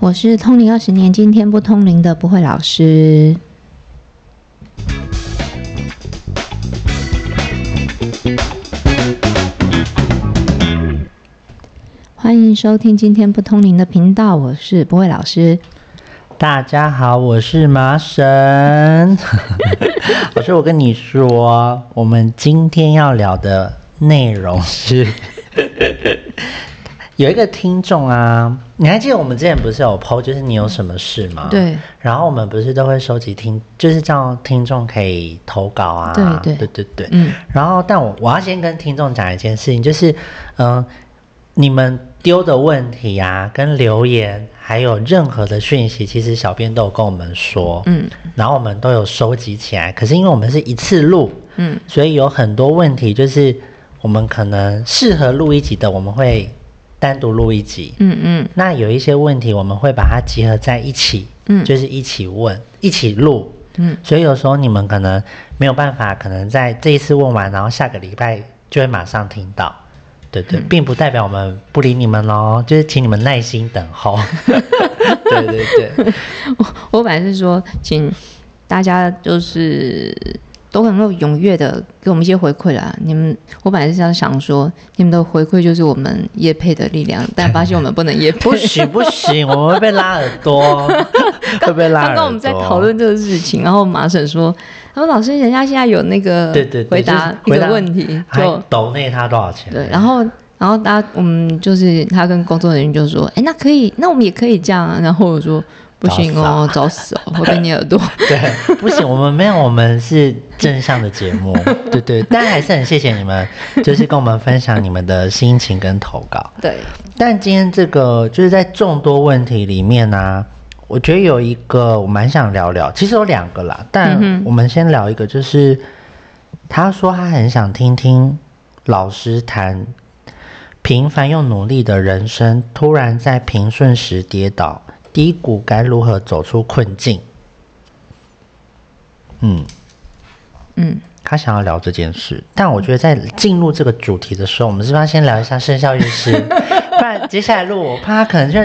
我是通灵二十年，今天不通灵的不会老师。欢迎收听今天不通灵的频道，我是不会老师。大家好，我是麻神。老师，我跟你说，我们今天要聊的内容是，有一个听众啊，你还记得我们之前不是有 PO，就是你有什么事吗？对。然后我们不是都会收集听，就是叫听众可以投稿啊。对对对对对。嗯。然后，但我我要先跟听众讲一件事情，就是嗯，你们。丢的问题啊，跟留言，还有任何的讯息，其实小编都有跟我们说，嗯，然后我们都有收集起来。可是因为我们是一次录，嗯，所以有很多问题，就是我们可能适合录一集的，我们会单独录一集，嗯嗯。那有一些问题，我们会把它集合在一起，嗯，就是一起问，一起录，嗯。所以有时候你们可能没有办法，可能在这一次问完，然后下个礼拜就会马上听到。对对，并不代表我们不理你们喽，就是请你们耐心等候。对对对，我我本来是说，请大家就是都能够踊跃的给我们一些回馈啦。你们，我本来是这样想说，你们的回馈就是我们叶配的力量，但发现我们不能叶配，不行不行，我们会被拉耳朵，会被拉。刚刚我们在讨论这个事情，然后马婶说。他说：“老师，人家现在有那个回答一个问题，就抖内他多少钱？对，然后然后大家我们就是他跟工作人员就说：，哎，那可以，那我们也可以这样。然后我说：不行哦，找死哦，会被你耳朵。对，不行，我们没有，我们是正向的节目。对 对，但还是很谢谢你们，就是跟我们分享你们的心情跟投稿。对，但今天这个就是在众多问题里面呢。”我觉得有一个我蛮想聊聊，其实有两个啦，但我们先聊一个，就是他说他很想听听老师谈平凡又努力的人生，突然在平顺时跌倒低谷，该如何走出困境？嗯嗯，他想要聊这件事，但我觉得在进入这个主题的时候，我们是不是要先聊一下生肖运势？接下来路，我怕他可能就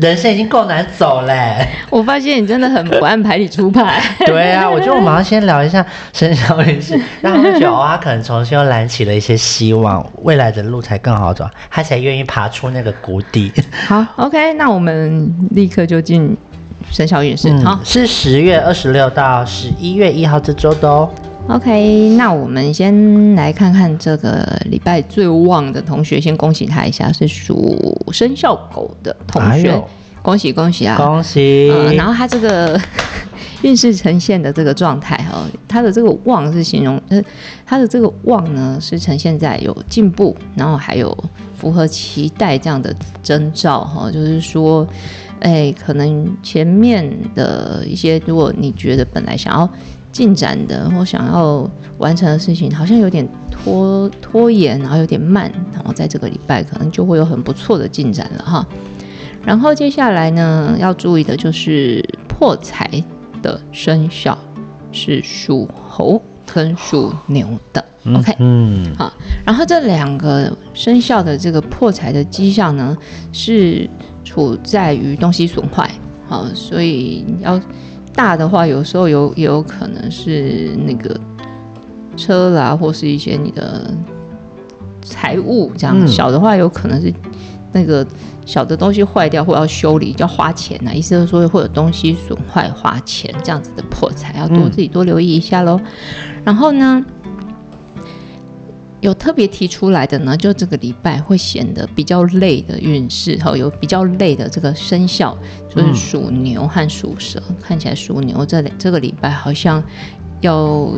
人生已经够难走嘞。我发现你真的很不按牌理出牌。对啊，我觉得我们要先聊一下生肖运势，让他觉得哦，他可能重新又燃起了一些希望，未来的路才更好走，他才愿意爬出那个谷底。好，OK，那我们立刻就进生肖运势。好，是十月二十六到十一月一号这周的哦。OK，那我们先来看看这个礼拜最旺的同学，先恭喜他一下，是属生肖狗的同学，恭喜恭喜啊！恭喜。然后他这个 运势呈现的这个状态哈，他的这个旺是形容，呃，他的这个旺呢是呈现在有进步，然后还有符合期待这样的征兆哈，就是说，哎，可能前面的一些，如果你觉得本来想要。进展的或想要完成的事情，好像有点拖拖延，然后有点慢，然后在这个礼拜可能就会有很不错的进展了哈。然后接下来呢，要注意的就是破财的生肖是属猴跟属牛的。OK，嗯，好。然后这两个生肖的这个破财的迹象呢，是处在于东西损坏，好，所以要。大的话，有时候有也有可能是那个车啦，或是一些你的财物这样。小的话，有可能是那个小的东西坏掉或要修理，要花钱呐。意思是说会有东西损坏花钱这样子的破财，要多自己多留意一下喽。然后呢？有特别提出来的呢，就这个礼拜会显得比较累的运势，哈，有比较累的这个生肖，就是属牛和属蛇。看起来属牛这这个礼拜好像要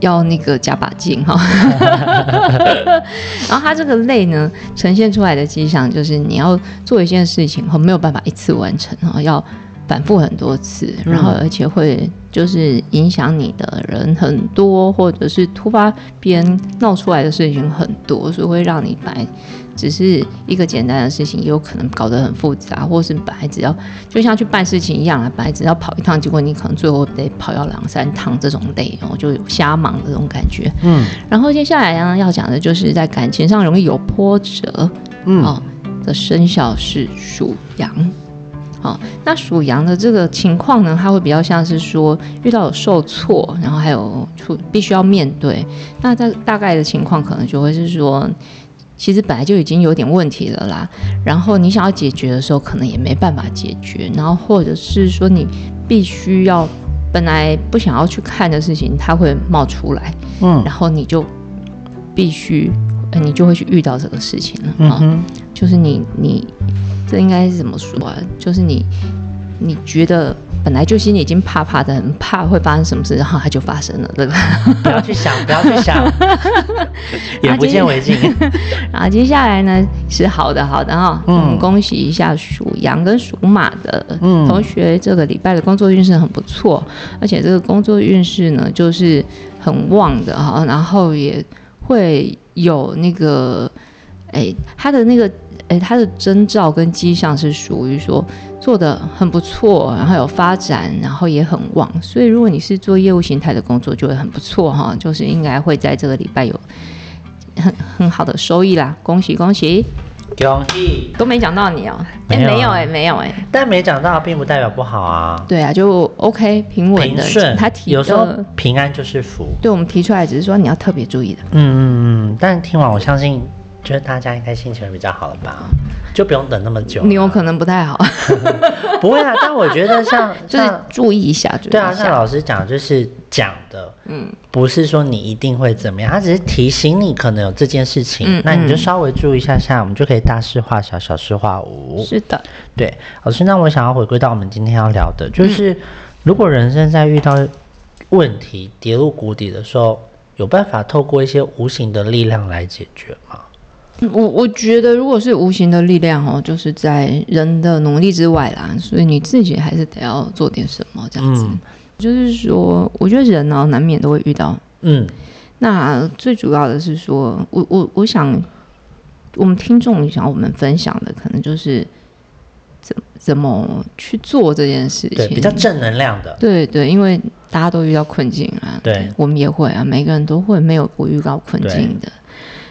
要那个加把劲哈。然后他这个累呢，呈现出来的迹象就是你要做一件事情，和没有办法一次完成，哈，要。反复很多次，然后而且会就是影响你的人很多，或者是突发别人闹出来的事情很多，所以会让你本来只是一个简单的事情，也有可能搞得很复杂，或是本来只要就像去办事情一样啊，本来只要跑一趟，结果你可能最后得跑要两三趟，这种累哦，就有瞎忙的这种感觉。嗯，然后接下来呢要讲的就是在感情上容易有波折，嗯，哦的生肖是属羊。好，那属羊的这个情况呢，它会比较像是说遇到有受挫，然后还有出必须要面对。那这大概的情况可能就会是说，其实本来就已经有点问题了啦，然后你想要解决的时候，可能也没办法解决，然后或者是说你必须要本来不想要去看的事情，它会冒出来，嗯然后你就必须，呃你就会去遇到这个事情了啊。嗯哼，就是你你这应该是怎么说啊？就是你你觉得本来就心里已经怕怕的，很怕会发生什么事，然后它就发生了，这个。不要去想，不要去想，眼不见为净。然后接下来呢是好的好的哈，嗯嗯，恭喜一下属羊跟属马的嗯同学，这个礼拜的工作运势很不错，而且这个工作运势呢就是很旺的哈，然后也会有那个，哎，他的那个。哎，他的征兆跟迹象是属于说做的很不错，然后有发展，然后也很旺，所以如果你是做业务形态的工作，就会很不错哈，就是应该会在这个礼拜有很很好的收益啦，恭喜恭喜！恭喜！都没讲到你哦、哎、没有啊没有哎、没有哎、但没讲到，并不代表不好啊。对啊，就 OK 平稳的，顺，他提有时候，平安就是福。对我们提出来只是说你要特别注意的，嗯嗯嗯，但听完我相信，觉得大家应该心情会比较好了吧？就不用等那么久。你有可能不太好，不会啊，但我觉得像 就是注意一下，注意对啊，像，老师讲，就是讲的，嗯，不是说你一定会怎么样，他只是提醒你可能有这件事情，嗯那你就嗯稍微注意一下下，我们就可以大事化小，小事化无。是的，对，老师，那我想要回归到我们今天要聊的，就是、嗯如果人生在遇到问题、跌入谷底的时候，有办法透过一些无形的力量来解决吗？嗯我我觉得如果是无形的力量哦，就是在人的努力之外啦，所以你自己还是得要做点什么这样子。嗯。就是说，我觉得人呢、难免都会遇到嗯。那最主要的是说，我我我想，我们听众想我们分享的，可能就是怎怎么去做这件事，情，比较正能量的，对对，因为大家都遇到困境啊，对。我们也会啊，每个人都会，没有不遇到困境的。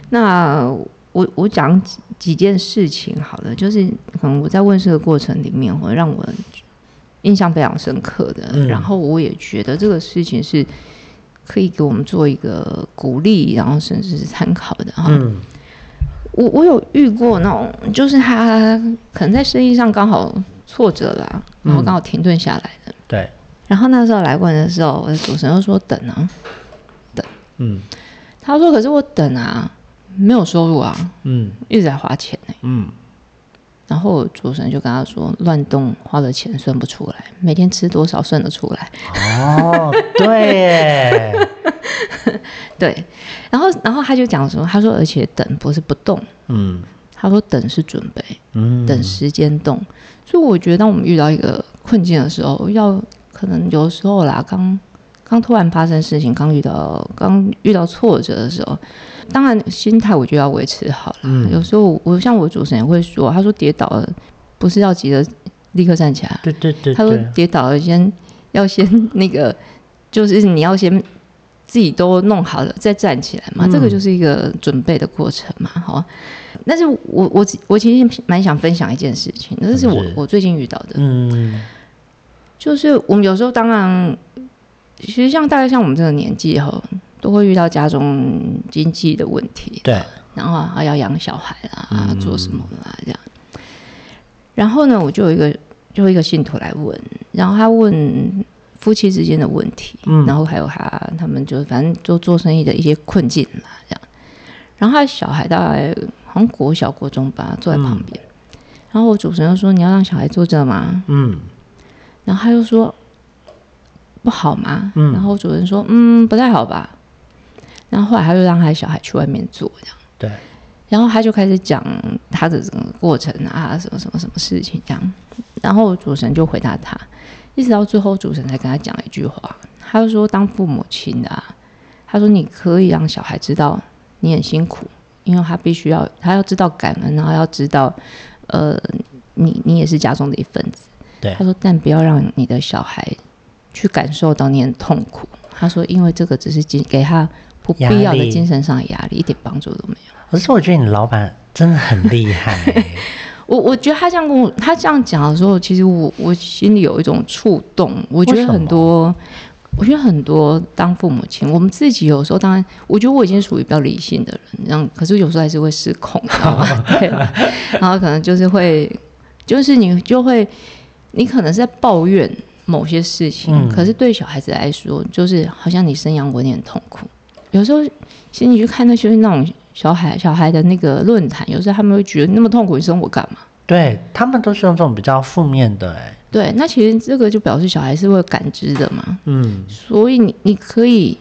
那我我讲几几件事情好了，就是可能我在问世的过程里面，会让我印象非常深刻的，嗯。然后我也觉得这个事情是可以给我们做一个鼓励，然后甚至是参考的哈。嗯。我我有遇过那种，就是他可能在生意上刚好挫折啦，然后刚好停顿下来的。对，然后那时候来问的时候，我的主持人就说等啊，等。嗯。他说可是我等啊，没有收入啊，嗯。一直在花钱呢、嗯，然后主持人就跟他说，乱动花的钱算不出来，每天吃多少算得出来。哦，对耶，对，然后然后他就讲说，他说而且等不是不动，嗯。他说等是准备，嗯，等时间动。所以我觉得，当我们遇到一个困境的时候，要可能有时候啦，刚刚突然发生事情，刚遇到刚遇到挫折的时候，当然心态我就要维持好了。嗯。有时候我像我主持人也会说，他说跌倒了不是要急着立刻站起来，对对对他说，跌倒了先要先那个，就是你要先自己都弄好了再站起来嘛，嗯。这个就是一个准备的过程嘛，好。但是我我我其实蛮想分享一件事情，那是我是。我最近遇到的，嗯。就是我们有时候当然，其实像大概像我们这个年纪哈，都会遇到家中经济的问题，对，然后还要养小孩啦，嗯做什么啦这样。然后呢，我就有一个就有一个信徒来问，然后他问夫妻之间的问题，嗯然后还有他他们就反正就做生意的一些困境啦这样。然后他的小孩大概好像国小国中吧，坐在旁边。然后我主持人就说：“你要让小孩坐这吗嗯？”然后他就说：“不好吗？”嗯然后主持人说：“嗯，不太好吧。”然后后来他就让他的小孩去外面做这样。对，然后他就开始讲他的整个过程啊，什么什么什么事情这样。然后主持人就回答他，一直到最后主持人才跟他讲了一句话，他就说：“当父母亲的、啊，他说你可以让小孩知道你很辛苦，因为他必须要他要知道感恩，然后要知道，呃，你你也是家中的一份子。对他说，但不要让你的小孩去感受到你很痛苦。他说，因为这个只是给给他不必要的精神上的压力，一点帮助都没有。”可是我觉得你老板真的很厉害，我我觉得他这样跟我他这样讲的时候，其实我我心里有一种触动。我觉得很多，我觉得很多当父母亲，我们自己有时候当然，我觉得我已经属于比较理性的人，可是有时候还是会失控，你知道吗？对，然后可能就是会，就是你就会，你可能是在抱怨某些事情，嗯可是对小孩子来说，就是好像你生养我，你很痛苦。有时候，其实你去看那些那种小孩小孩的那个论坛，有时候他们会觉得那么痛苦，你生我干嘛？对他们都是用这种比较负面的，哎，对，那其实这个就表示小孩是会感知的嘛，嗯所以你你可以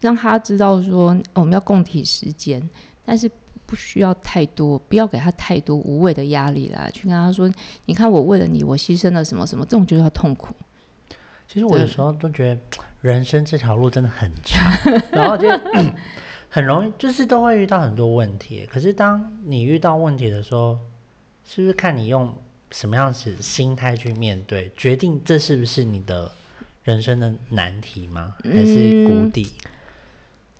让他知道说哦我们要共体时间，但是不需要太多，不要给他太多无谓的压力啦。去跟他说，你看我为了你，我牺牲了什么什么，这种就是要痛苦。其实我有时候都觉得人生这条路真的很长，然后就 很容易，就是都会遇到很多问题。可是当你遇到问题的时候，是不是看你用什么样子心态去面对，决定这是不是你的人生的难题吗？还是谷底？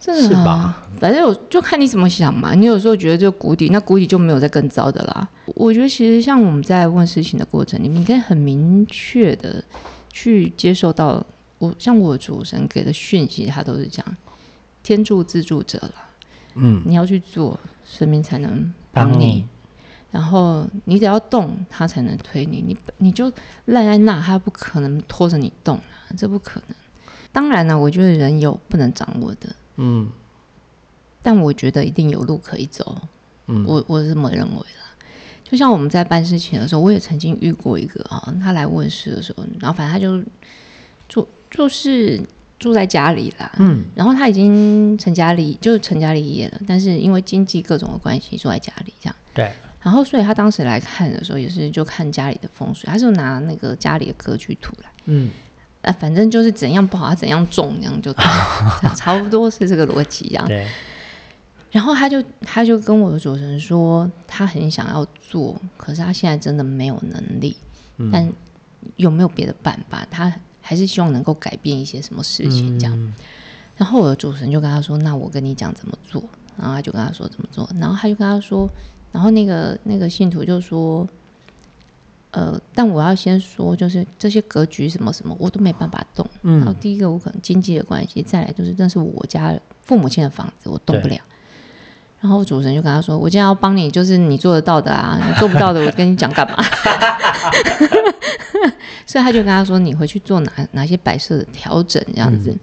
这个是吧啊？反正我就看你怎么想嘛。你有时候觉得就谷底，那谷底就没有再更糟的啦。我觉得其实像我们在问事情的过程里面，你可以很明确的去接受到我像我主神给的讯息，他都是讲天助自助者了。嗯，你要去做，神明才能帮你。然后你只要动，他才能推你。你你就赖在那，他不可能拖着你动啊，这不可能。当然了，我觉得人有不能掌握的，嗯但我觉得一定有路可以走。嗯，我我是这么认为的。就像我们在办事情的时候，我也曾经遇过一个啊，他来问事的时候，然后反正他就住就是住在家里啦，嗯。然后他已经成家立就是成家立业了，但是因为经济各种的关系住在家里这样。对，然后，所以他当时来看的时候，也是就看家里的风水，他就拿那个家里的格局图来，嗯。啊，反正就是怎样不好，他怎样种，这样就 差不多是这个逻辑这样。对，然后他就他就跟我的主持人说，他很想要做，可是他现在真的没有能力，嗯但有没有别的办法？他还是希望能够改变一些什么事情这样。嗯然后我的主持人就跟他说：“那我跟你讲怎么做。”然后他就跟他说怎么做，然后他就跟他说，然后那个那个信徒就说：“呃，但我要先说，就是这些格局什么什么，我都没办法动。嗯然后第一个我可能经济的关系，再来就是那是我家父母亲的房子，我动不了。然后主持人就跟他说：“我今天要帮你，就是你做得到的啊，你做不到的，我跟你讲干嘛？” 所以他就跟他说：“你回去做哪哪些摆设的调整这样子。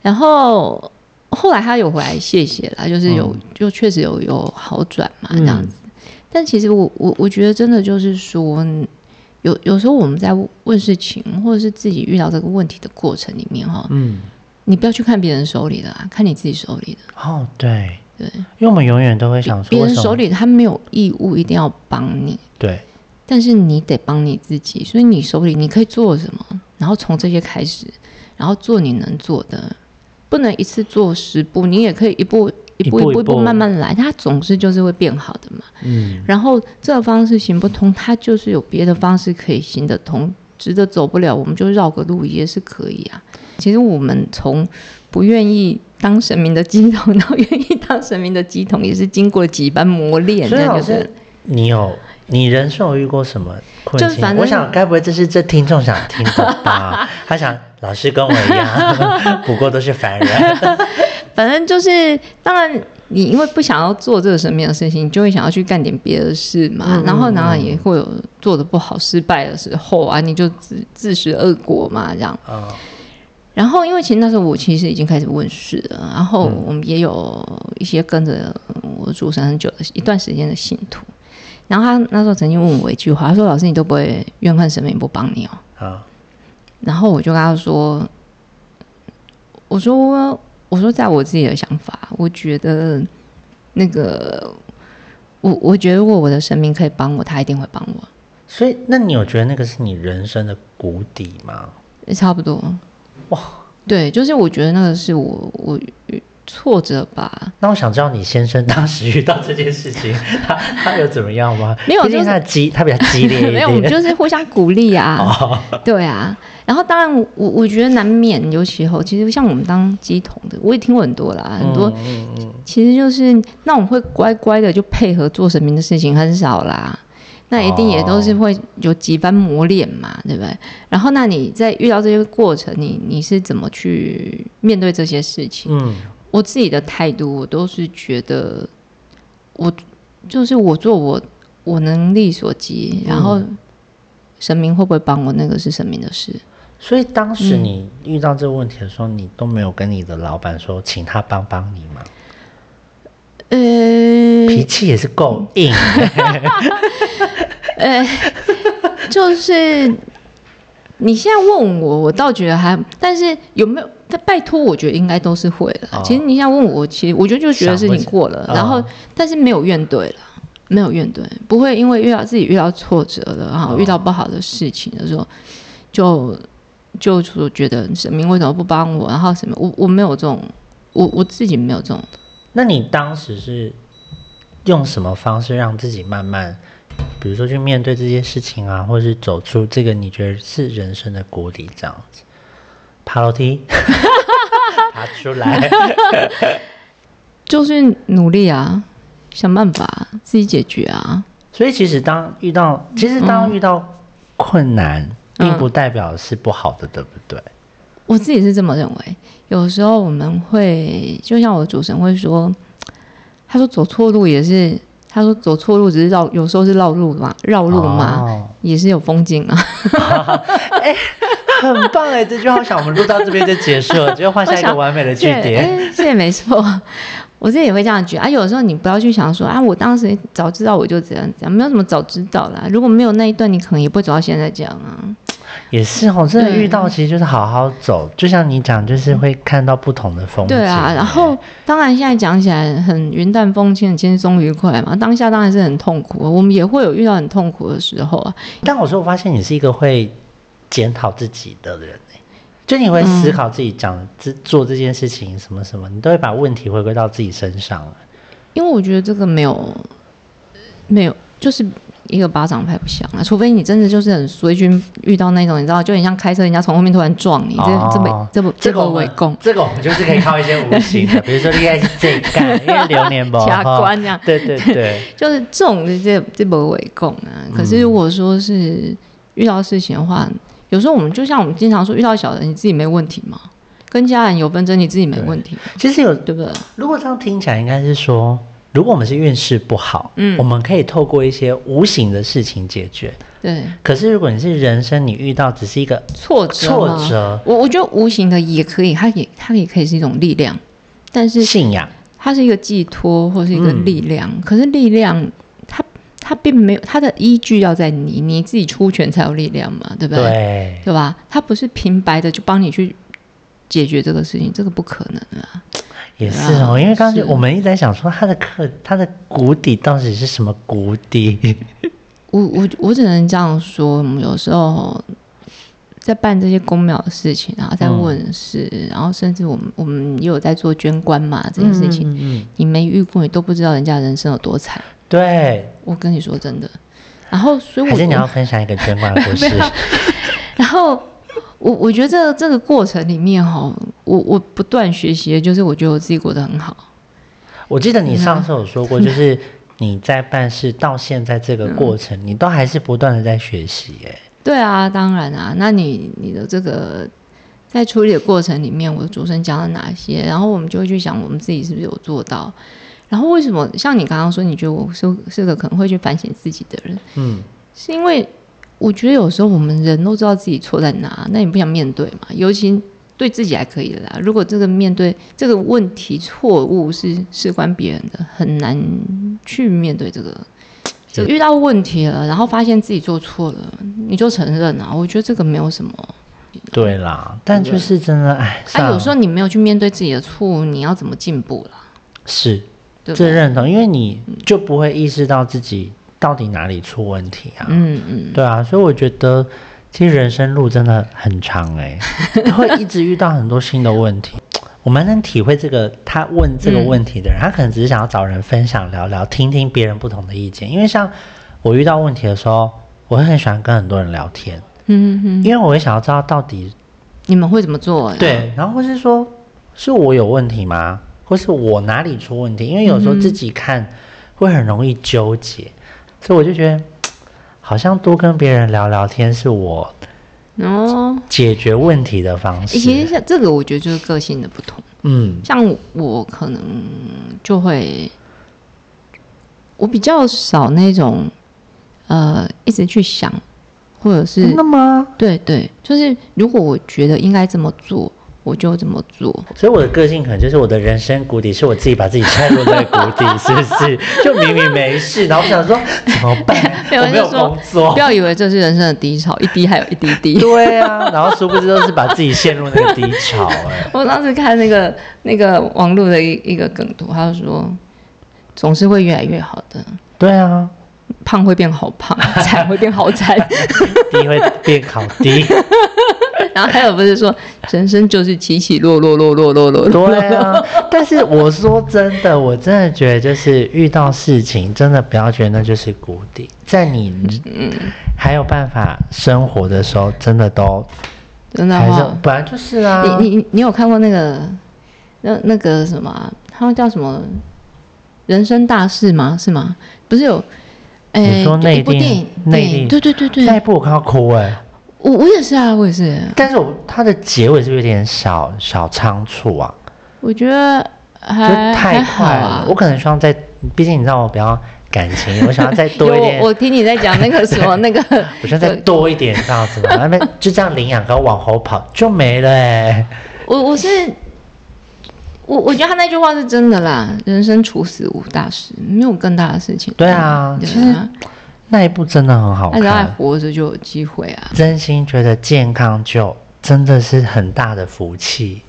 然后后来他有回来谢谢啦，就是有、就确实有有好转嘛这样子。但其实我我我觉得真的就是说，有有时候我们在问事情或者是自己遇到这个问题的过程里面哈，嗯，你不要去看别人手里的啊，看你自己手里的。哦，对，对，因为我们永远都会想说，别人手里他没有义务一定要帮你，对，但是你得帮你自己，所以你手里你可以做什么，然后从这些开始，然后做你能做的，不能一次做十步，你也可以一步一步一步一步一步一步。慢慢来，它总是就是会变好的嘛。嗯。然后这个方式行不通，它就是有别的方式可以行得通，直的走不了，我们就绕个路也是可以啊。其实我们从不愿意当神明的鸡桶，到愿意当神明的鸡桶，也是经过几番磨练。所以老师，你有你人生有遇过什么困境？就反正我想，该不会这是这听众想听的吧？他想老师跟我一样，不过都是凡人。反正就是，当然你因为不想要做这个神明的事情，你就会想要去干点别的事嘛。嗯然后然后也会有做的不好、失败的时候啊，你就自自食恶果嘛，这样。嗯然后，因为其实那时候我其实已经开始问世了，然后嗯我们也有一些跟着我主神很久的一段时间的信徒。然后他那时候曾经问我一句话，他说：“老师，你都不会怨恨神明不帮你哦？”啊然后我就跟他说：“我说，我说，在我自己的想法，我觉得那个，我我觉得如果我的神明可以帮我，他一定会帮我，所以，那你有觉得那个是你人生的谷底吗？也差不多。哇，对，就是我觉得那个是我我挫折吧。那我想知道你先生当时遇到这件事情，他他有怎么样吗？没有就是他激，他比较激烈一点。没有，我们就是互相鼓励啊。哦，对啊，然后当然我我我觉得难免有时候，其实像我们当鸡童的，我也听过很多啦，很多嗯嗯嗯其实就是那种会乖乖的就配合做神明的事情很少啦。那一定也都是会有几番磨练嘛，对不对？然后那你在遇到这些过程，你你是怎么去面对这些事情？嗯，我自己的态度，我都是觉得，我就是我做我我能力所及，然后神明会不会帮我，那个是神明的事。所以当时你遇到这个问题的时候，你都没有跟你的老板说，请他帮帮你吗？呃，脾气也是够硬。呃，就是你现在问我，我倒觉得还，但是有没有？他拜托，我觉得应该都是会的。哦其实你现在问我，其实我觉得就觉得事情过了然后哦但是没有怨怼了，没有怨怼，不会因为遇到自己遇到挫折了，然后哦遇到不好的事情的时候，就就说觉得神明为什么不帮我，然后什么，我我没有这种，我我自己没有这种。那你当时是用什么方式让自己慢慢，比如说去面对这些事情啊，或者是走出这个你觉得是人生的谷底这样子？爬楼梯，爬出来。就是努力啊，想办法自己解决啊。所以其实当遇到，其实当遇到困难，嗯并不代表是不好的，对不对？我自己是这么认为。有时候我们会，就像我的主神会说，他说走错路也是，他说走错路只是绕，有时候是绕路嘛，绕路嘛，哦也是有风景啊。很棒哎，这句话我想我们录到这边就结束了，就换下一个完美的句对，点。哎这也没错。我自己也会这样觉得啊。有时候你不要去想说啊，我当时早知道我就这样这样，没有什么早知道啦。如果没有那一段，你可能也不会走到现在这样啊。也是哦，真的遇到其实就是好好走，就像你讲，就是会看到不同的风景。对啊，然后当然现在讲起来很云淡风轻、很轻松愉快嘛，当下当然是很痛苦，我们也会有遇到很痛苦的时候啊。但我说我发现你是一个会检讨自己的人欸就你会思考自己讲这、做这件事情什么什么，你都会把问题回归到自己身上。因为我觉得这个没有没有，就是一个巴掌拍不响啊，除非你真的就是很随军遇到那种，你知道，就很像开车，人家从后面突然撞你，这这哦么这么这这个围攻。这个我们就是可以靠一些无形的，比如说应该是这一干，因为流年不卡关这样对对对，就是这种的这这波围攻啊。可是如果说是遇到事情的话，有时候我们就像我们经常说，遇到小人你自己没问题吗？跟家人有纷争你自己没问题，其实有对不对？如果这样听起来，应该是说，如果我们是运势不好，嗯我们可以透过一些无形的事情解决。对，可是如果你是人生，你遇到只是一个挫折挫折我我觉得无形的也可以，它也它也可以是一种力量，但是信仰，它是一个寄托或是一个嗯力量。可是力量它它并没有它的依据要在你你自己出拳才有力量嘛，对不对？对，对吧？它不是平白的就帮你去解决这个事情，这个不可能啊。也是哦。啊因为刚才我们一直在想说，他的课，他的谷底到底是什么谷底？我我我只能这样说，我们有时候在办这些公庙的事情然后，在问事，然后甚至我们我们也有在做捐官嘛这件事情，嗯嗯，你没遇过，你都不知道人家人生有多惨。对。我跟你说真的。然后，所以我还是你要分享一个捐官的故事？然后我我觉得这个这个过程里面哈，我我不断学习的就是我觉得我自己过得很好。我记得你上次有说过，就是你在办事到现在这个过程，你都还是不断的在学习，哎，对啊，当然啊，那你你的这个在处理的过程里面，我的主持讲了哪些，然后我们就会去想我们自己是不是有做到。然后为什么像你刚刚说，你觉得我是是个可能会去反省自己的人，嗯，是因为我觉得有时候我们人都知道自己错在哪，那你不想面对嘛？尤其对自己还可以的啦。如果这个面对这个问题错误是事关别人的，很难去面对这个。就遇到问题了，然后发现自己做错了，你就承认啊。我觉得这个没有什么。对啦，但就是真的，哎，啊，有时候你没有去面对自己的错误，你要怎么进步啦？是对对？这认同，因为你就不会意识到自己到底哪里出问题啊。嗯嗯，对啊，所以我觉得其实人生路真的很长哎、会一直遇到很多新的问题。我蛮能体会这个他问这个问题的人，他可能只是想要找人分享聊聊，听听别人不同的意见。因为像我遇到问题的时候，我会很喜欢跟很多人聊天，嗯嗯，因为我会想要知道到底你们会怎么做？对，然后或是说是我有问题吗？或是我哪里出问题？因为有时候自己看会很容易纠结，所以我就觉得好像多跟别人聊聊天是我哦，解决问题的方式。其实像这个，我觉得就是个性的不同。嗯，像我可能就会，我比较少那种呃一直去想，或者是真的吗？对对，就是如果我觉得应该这么做，我就这么做。所以我的个性可能就是我的人生谷底是我自己把自己踹入这个谷底，是不是？就明明没事，然后我想说怎么办？我没有工作不。要以为这是人生的低潮，一滴还有一滴滴。对啊，然后殊不知都是把自己陷入那个低潮、哎，我当时看那个那个网络的一一个梗图，他就说总是会越来越好的，对啊，胖会变好胖，惨会变好惨。低会变好低。然后还有不是说人生就是起起落落落落落落落。对啊，但是我说真的，我真的觉得就是遇到事情，真的不要觉得那就是谷底，在你还有办法生活的时候，真的都真的还是哈、本来就是啊。你你你有看过那个那那个什么啊、他们叫什么人生大事吗？是吗？不是有。哎，你说内地内地对对对对，那一部我看到哭哎、我我也是啊，我也是，但是我它的结尾是不是有点小小仓促啊，我觉得就还太快了。啊我。可能希望再，毕竟你知道我比较感情，我想要再多一点。我我听你在讲那个什么 那个，我想再多一点这样子嘛，那边就这样领养，然后往后跑就没了哎、我我是我我觉得他那句话是真的啦，人生处死无大事，没有更大的事情。对啊对其实啊，那一部真的很好他只要还看，活着就有机会啊。真心觉得健康就真的是很大的福气。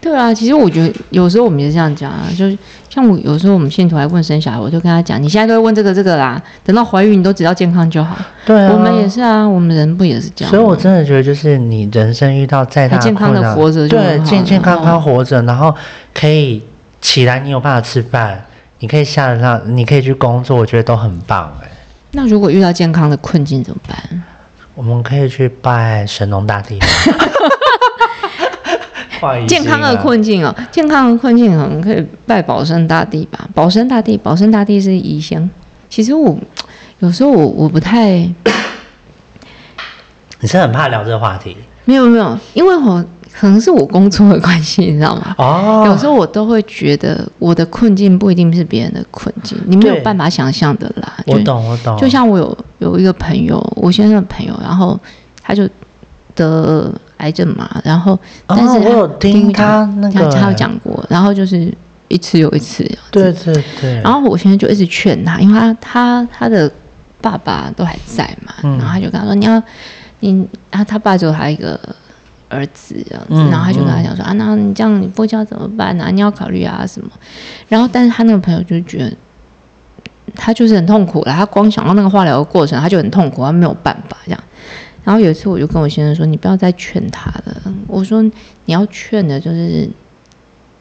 对啊，其实我觉得有时候我们也是这样讲啊，就是像我有时候我们信徒来问生小孩，我就跟他讲，你现在都会问这个这个啦，等到怀孕你都只要健康就好。对啊，我们也是啊，我们人不也是这样？所以我真的觉得，就是你人生遇到再大的健康地困难活着就对，健健康康活着，然后可以起来，你有办法吃饭，你可以下得上，你可以去工作，我觉得都很棒哎。那如果遇到健康的困境怎么办？我们可以去拜神农大帝 健康的困境哦，健康的困境，我们可以拜保生大帝吧。保生大帝，保生大帝是宜香。其实我有时候我我不太你是很怕聊这个话题没有没有，因为我可能是我工作的关系，你知道吗？哦？有时候我都会觉得我的困境不一定是别人的困境，你没有办法想象的啦。我就懂我懂，就像我有有一个朋友，我先生的朋友，然后他就得癌症嘛，然后但是哦我有听他那个。他他有讲过，然后就是一次又一次对对对，然后我现在就一直劝他，因为他他他的爸爸都还在嘛，嗯。然后他就跟他说你要你啊，他爸只有他一个儿子这样子，嗯然后他就跟他讲说、啊，那你这样你不教怎么办啊？你要考虑啊什么。然后但是他那个朋友就觉得他就是很痛苦了，他光想到那个化疗的过程他就很痛苦，他没有办法这样。然后有一次我就跟我先生说，你不要再劝他了，我说你要劝的就是。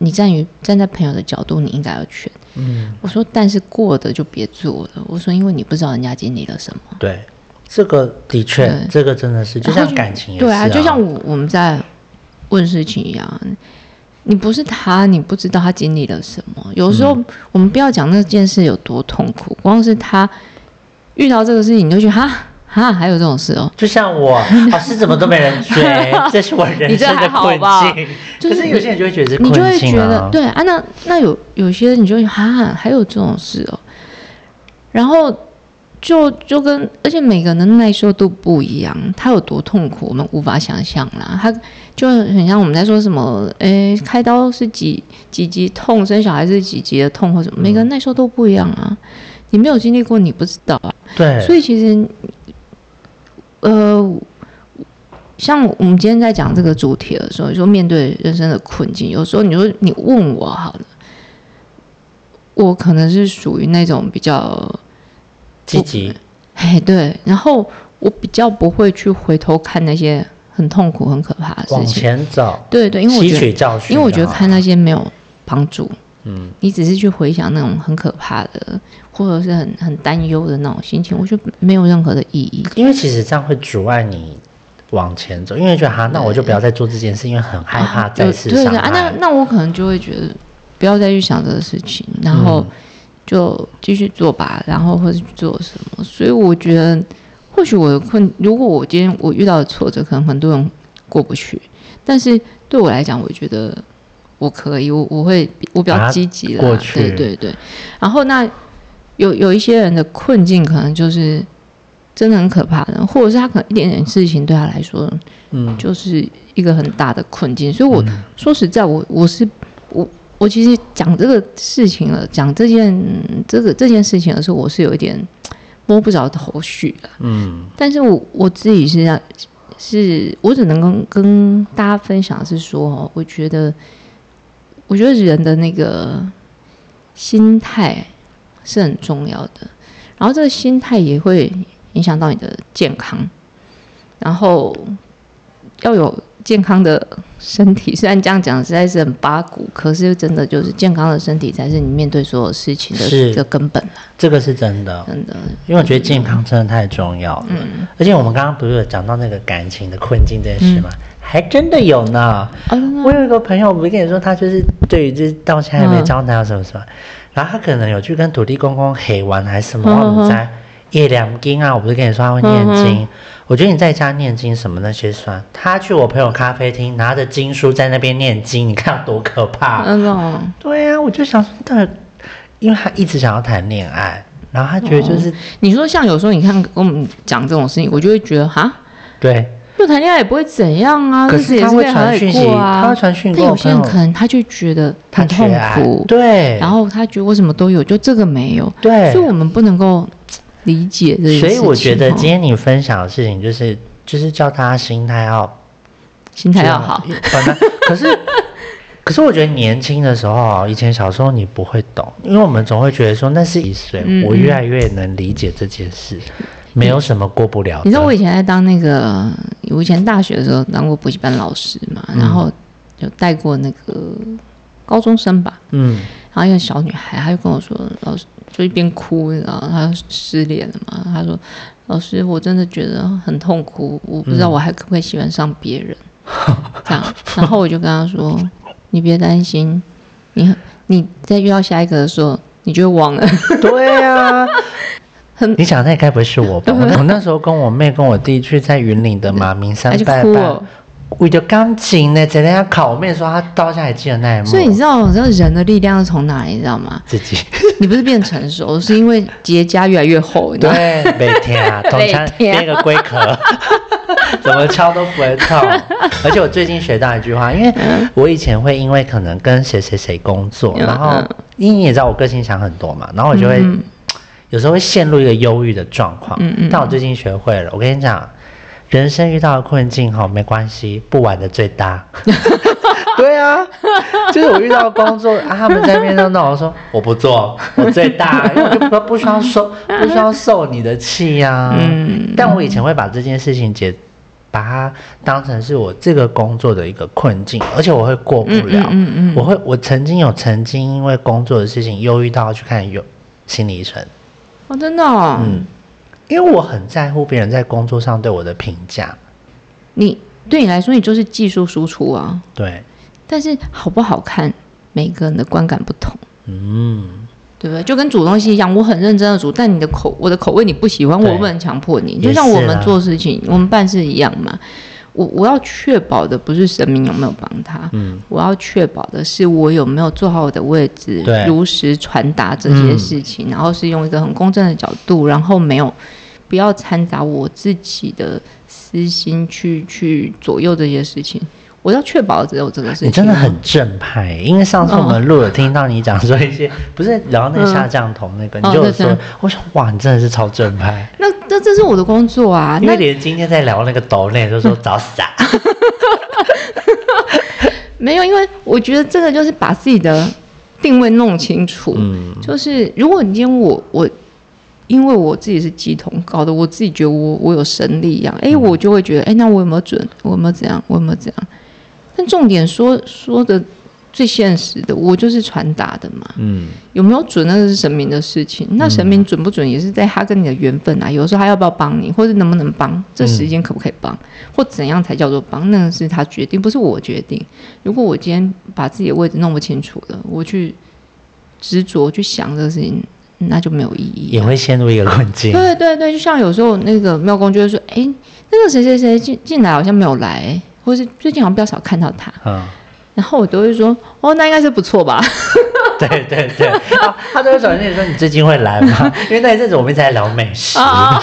你站于站在朋友的角度，你应该要劝。嗯，我说，但是过的就别做了。我说，因为你不知道人家经历了什么。对，这个的确，这个真的是，就像感情也是、对啊，就像我我们在问事情一样，你不是他，你不知道他经历了什么。有时候嗯。我们不要讲那件事有多痛苦，光是他遇到这个事情，你就觉得哈？哈，还有这种事哦。就像我，老师怎么都没人追，这是我人生的困境。就是可是有些人就会觉得是你就会觉得啊。对啊，那那有有些人你就会哈，还有这种事哦，然后就就跟而且每个人的耐受度不一样，他有多痛苦，我们无法想象啦。他就很像我们在说什么，诶，开刀是几几级痛，生小孩是几级的痛，或者什么，每个人耐受都不一样啊。你没有经历过，你不知道啊。对，所以其实，呃，像我们今天在讲这个主题的时候，你说面对人生的困境，有时候你说你问我好了，我可能是属于那种比较，积极，哎，对，然后我比较不会去回头看那些很痛苦、很可怕的事情。往前走，对对，因为我吸觉得，取教训。因为我觉得看，那些没有帮助。嗯，你只是去回想那种很可怕的，或者是很很担忧的那种心情，我觉得没有任何的意义。因为其实这样会阻碍你往前走，因为觉得哈，那我就不要再做这件事，因为很害怕再对次伤对对啊，那。那我可能就会觉得不要再去想这个事情，然后嗯就继续做吧，然后或者去做什么。所以我觉得或许我的困，如果我今天我遇到的挫折，可能很多人过不去，但是对我来讲，我觉得我可以，我我会我比较积极了，对对对。然后那有有一些人的困境，可能就是真的很可怕的，或者是他可能一点点事情对他来说，嗯，就是一个很大的困境。所以我说实在，我我是我我其实讲这个事情了，讲这件这个这件事情的时候，我是有一点。摸不着头绪了，嗯，但是我我自己是让，是我只能跟跟大家分享是说，我觉得，我觉得人的那个心态是很重要的，然后这个心态也会影响到你的健康，然后要有。健康的身体，虽然这样讲实在是很八股，可是真的就是健康的身体才是你面对所有事情的一个根本这个是真的，真的，因为我觉得健康真的太重要了。嗯，而且我们刚刚不是有讲到那个感情的困境这件事吗？还真的有呢。我有一个朋友，我跟你说，他就是对于这到现在还没交男友什么什么，然后他可能有去跟土地公公黑玩还是什么，我们在。夜两经啊，我不是跟你说他会念经？我觉得你在家念经什么那些算。他去我朋友咖啡厅拿着经书在那边念经，你看多可怕！嗯，对呀，我就想说，但因为他一直想要谈恋爱，然后他觉得就是你说像有时候你看跟我们讲这种事情，我就会觉得哈，对，就谈恋爱也不会怎样啊，可是他会传讯息，他会传讯息。但有些人可能他就觉得很痛苦，对，然后他觉得我什么都有，就这个没有，对，所以我们不能够。理解这所以我觉得今天你分享的事情就是就是叫大家心态要心态要好。可是 可是我觉得年轻的时候，以前小时候你不会懂，因为我们总会觉得说那是一岁，我越来越能理解这件事，没有什么过不了。你知道我以前在当那个，我以前大学的时候当过补习班老师嘛，然后有带过那个高中生吧，嗯，然后一个小女孩，她就跟我说老师。就一边哭，然后她失恋了嘛？她说：“老师，我真的觉得很痛苦，我不知道我还可不可以喜欢上别人。”这样，然后我就跟她说：“你别担心，你你在遇到下一个的时候，你就忘了。”对啊，你想那该不会是我吧？我那时候跟我妹跟我弟去在云岭的马明山拜拜。为了钢琴呢，在那样考，我妹说她到现在还记得那一幕。所以你知道，知道人的力量是从哪里？你知道吗？自己。你不是变成熟，是因为结痂越来越厚。对，每天 啊，通常编个龟壳，怎么敲都不会痛。而且我最近学到一句话，因为我以前会因为可能跟谁谁谁工作，然后因为你也知道我个性想很多嘛，然后我就会有时候会陷入一个忧郁的状况。嗯嗯。但我最近学会了，我跟你讲。人生遇到的困境哈，没关系，不玩的最大。对啊，就是我遇到工作啊，他们在面上闹，我说我不做，我最大，因为就不 不需要受不需要受你的气呀。嗯。但我以前会把这件事情解，把它当成是我这个工作的一个困境，而且我会过不了。嗯嗯。我会，我曾经有曾经因为工作的事情忧郁到去看有心理医生。哦，真的。哦嗯。因为我很在乎别人在工作上对我的评价。你对你来说，你就是技术输出啊。对。但是好不好看，每个人的观感不同。嗯。对不对？就跟煮东西一样，我很认真的煮，但你的口我的口味你不喜欢，我不能强迫你。就像我们做事情，我们办事一样嘛。我我要确保的不是神明有没有帮他，嗯，我要确保的是我有没有做好我的位置，如实传达这些事情，然后是用一个很公正的角度，然后没有不要掺杂我自己的私心去去左右这些事情。我要确保只有这个事情。你真的很正派，因为上次我们录有，听到你讲说一些不是聊那个下降头那个，你就说，我想哇，你真的是超正派。那那这是我的工作啊，因为连今天在聊那个抖内，就说找死啊。没有，因为我觉得这个就是把自己的定位弄清楚。嗯，就是如果你今天我我，因为我自己是鸡同搞得，我自己觉得我我有神力一样，哎，我就会觉得，哎，那我有没有准？我有没有怎样？我有没有怎样？但重点说说的最现实的，我就是传达的嘛。嗯，有没有准那个是神明的事情。那神明准不准也是在他跟你的缘分啊。有时候他要不要帮你，或者能不能帮，这时间可不可以帮，或怎样才叫做帮，那个是他决定，不是我决定。如果我今天把自己的位置弄不清楚了，我去执着去想这个事情，那就没有意义、啊。也会陷入一个困境。对对对，就像有时候那个妙公就会说，哎，那个谁谁谁进进来好像没有来，或是最近好像比较少看到他，嗯，然后我都会说，哦，那应该是不错吧。对 对对，啊 他都会转念说你最近会来吗？因为那一阵子我们一直在聊美食。啊，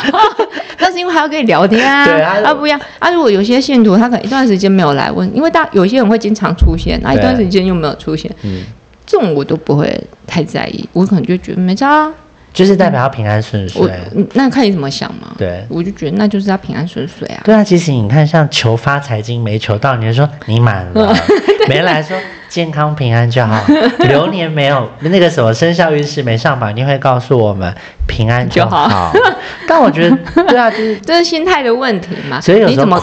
那是因为还要跟你聊天啊，对啊啊不一样啊。如果有些信徒他可能一段时间没有来问，因为大有些人会经常出现，那一段对时间又没有出现，嗯，这种我都不会太在意，我可能就觉得没差啊。就是代表他平安顺遂。嗯那看你怎么想嘛。对我就觉得那就是他平安顺遂啊。对啊，其实你看，像求发财金没求到，你就说你满了；没来说健康平安就好。流年没有那个什么生肖运势没上榜，你会告诉我们平安就就好好。但我觉得，对啊，就是这是心态的问题嘛。所以有时候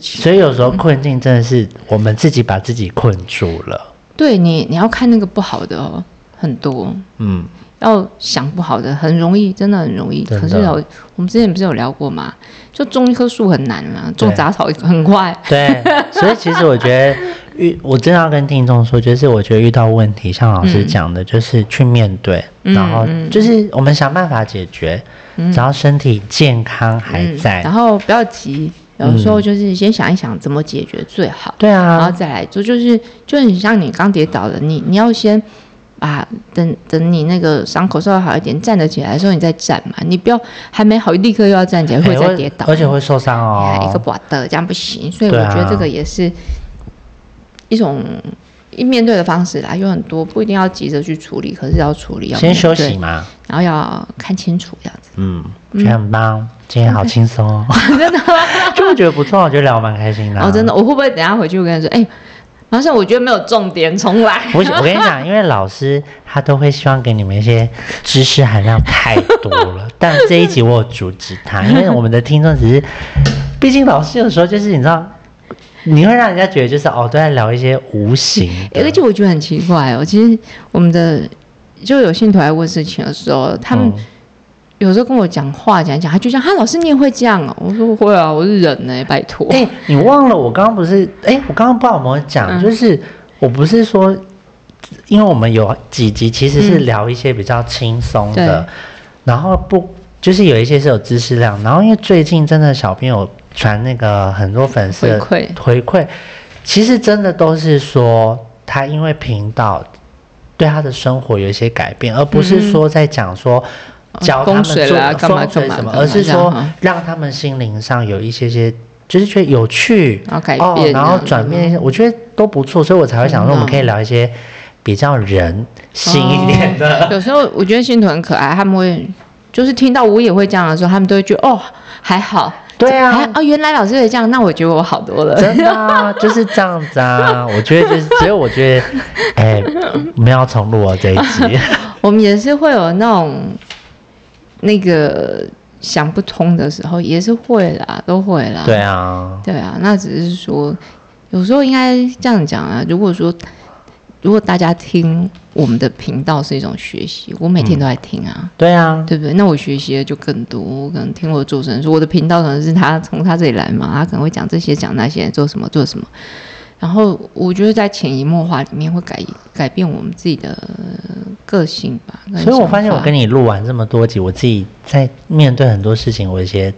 情？所以有时候困境真的是我们自己把自己困住了。对你，你要看那个不好的哦，很多。嗯，要想不好的很容易，真的很容易。可是有我们之前不是有聊过吗？就种一棵树很难嘛，种杂草很快。对，所以其实我觉得遇 我真的要跟听众说，就是我觉得遇到问题，像老师讲的，就是去面对，嗯然后嗯就是我们想办法解决，嗯只要身体健康还嗯在。然后不要急，有时候就是先想一想怎么解决最好，对啊然后啊，再来做。就是就很像你刚跌倒了，你你要先。把等等你那个伤口稍微好一点，站得起来的时候你再站嘛，你不要还没好立刻又要站起来，会哎再跌倒，而且会受伤哦一个哦。不的，这样不行。所以我觉得这个也是一种一面对的方式啦，有很多不一定要急着去处理，可是要处理，要先休息，嘛，然后要看清楚这样子。嗯，觉得很棒，今天好轻松哦，真的吗？就会觉得不错，我觉得聊得蛮开心的啊。哦，真的，我会不会等一下回去我跟他说，哎、好像我觉得没有重点，重来。我我跟你讲，因为老师他都会希望给你们一些知识含量太多了，但这一集我有阻止他，因为我们的听众只是，毕竟老师有时候就是你知道，你会让人家觉得就是哦都在聊一些无形，而且我觉得很奇怪哦，其实我们的就有信徒来问事情的时候，他们嗯。有时候跟我讲话讲一讲，他就像他老师你也会这样哦，我说会啊，我是人呢、拜托。哎、你忘了我刚刚不是哎、我刚刚不知道有没有讲，嗯。就是我不是说，因为我们有几集其实是嗯。聊一些比较轻松的，对。然后不就是有一些是有知识量，然后因为最近真的小编有传那个很多粉丝的回馈回馈，其实真的都是说他因为频道对他的生活有一些改变，而不是说在讲说。教他们做干嘛风水什么，而是说让他们心灵上有一些些，就是觉得有趣，然后改哦，变然后转变一些，我觉得都不错，所以我才会想说，我们可以聊一些比较人性一点的。哦有时候我觉得信徒很可爱，他们会就是听到我也会这样的时候，他们都会觉得哦还好，对啊哦原来老师会这样，那我觉得我好多了。真的啊，就是这样子啊。我觉得就是，只有我觉得，哎、我们要重录啊这一集。我们也是会有那种那个想不通的时候，也是会啦，都会啦。对啊，对啊，那只是说有时候应该这样讲啊。如果说如果大家听我们的频道是一种学习，我每天都在听啊。对啊，对不对？那我学习的就更多，我可能听我主持人说，我的频道可能是他从他这里来嘛，他可能会讲这些讲那些，做什么做什么。然后我觉得在潜移默化里面会改改变我们自己的个性吧。跟所以我发现我跟你你录完这么多集，我自己在面对很多事情，我有一些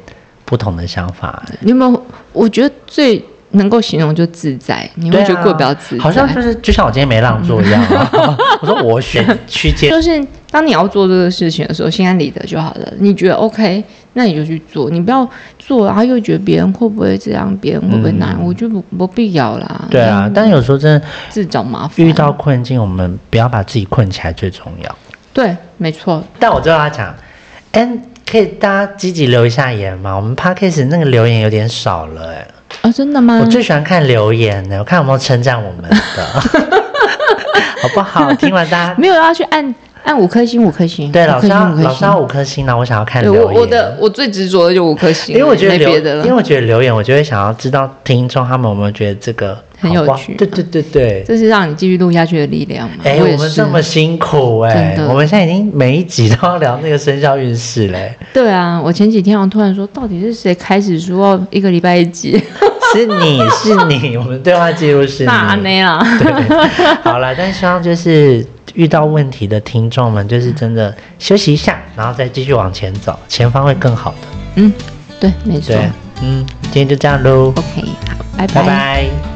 不同的想法。你有没有？我觉得最能够形容就自在，你会觉得过得比较自在。好像就是就像我今天没让座一样、啊。我说我选区间，就是当你要做这个事情的时候，心安理得就好了。你觉得 OK，那你就去做，你不要做，然后又觉得别人会不会这样，别人会不会那样，嗯我觉得不不必要啦。对啊嗯，但有时候真的自找麻烦。遇到困境，我们不要把自己困起来最重要。对，没错，但我最后要讲，哎、可以大家积极留一下言吗？我们 podcast 那个留言有点少了、哎、哦，真的吗？我最喜欢看留言的，我看有没有称赞我们的，好不好？听完大家没有要去按按五颗星，五颗星。对老师要五颗星老师要五颗星呢，我想要看留言。我我的我最执着的就五颗星，因为我觉得留，因为。我觉得留言，我就会想要知道听众他们有没有觉得这个很有趣对对对对。这是让你继续录下去的力量嘛？哎、我们这么辛苦哎、我们现在已经每一集都要聊那个生肖运势嘞、对啊，我前几天我突然说，到底是谁开始说要一个礼拜一集？是你 是你，我们对话记录是你。那呢啦，对，好了，但希望就是遇到问题的听众们，就是真的休息一下，然后再继续往前走，前方会更好的。嗯，对，没错。嗯，今天就这样喽，OK，好，拜拜拜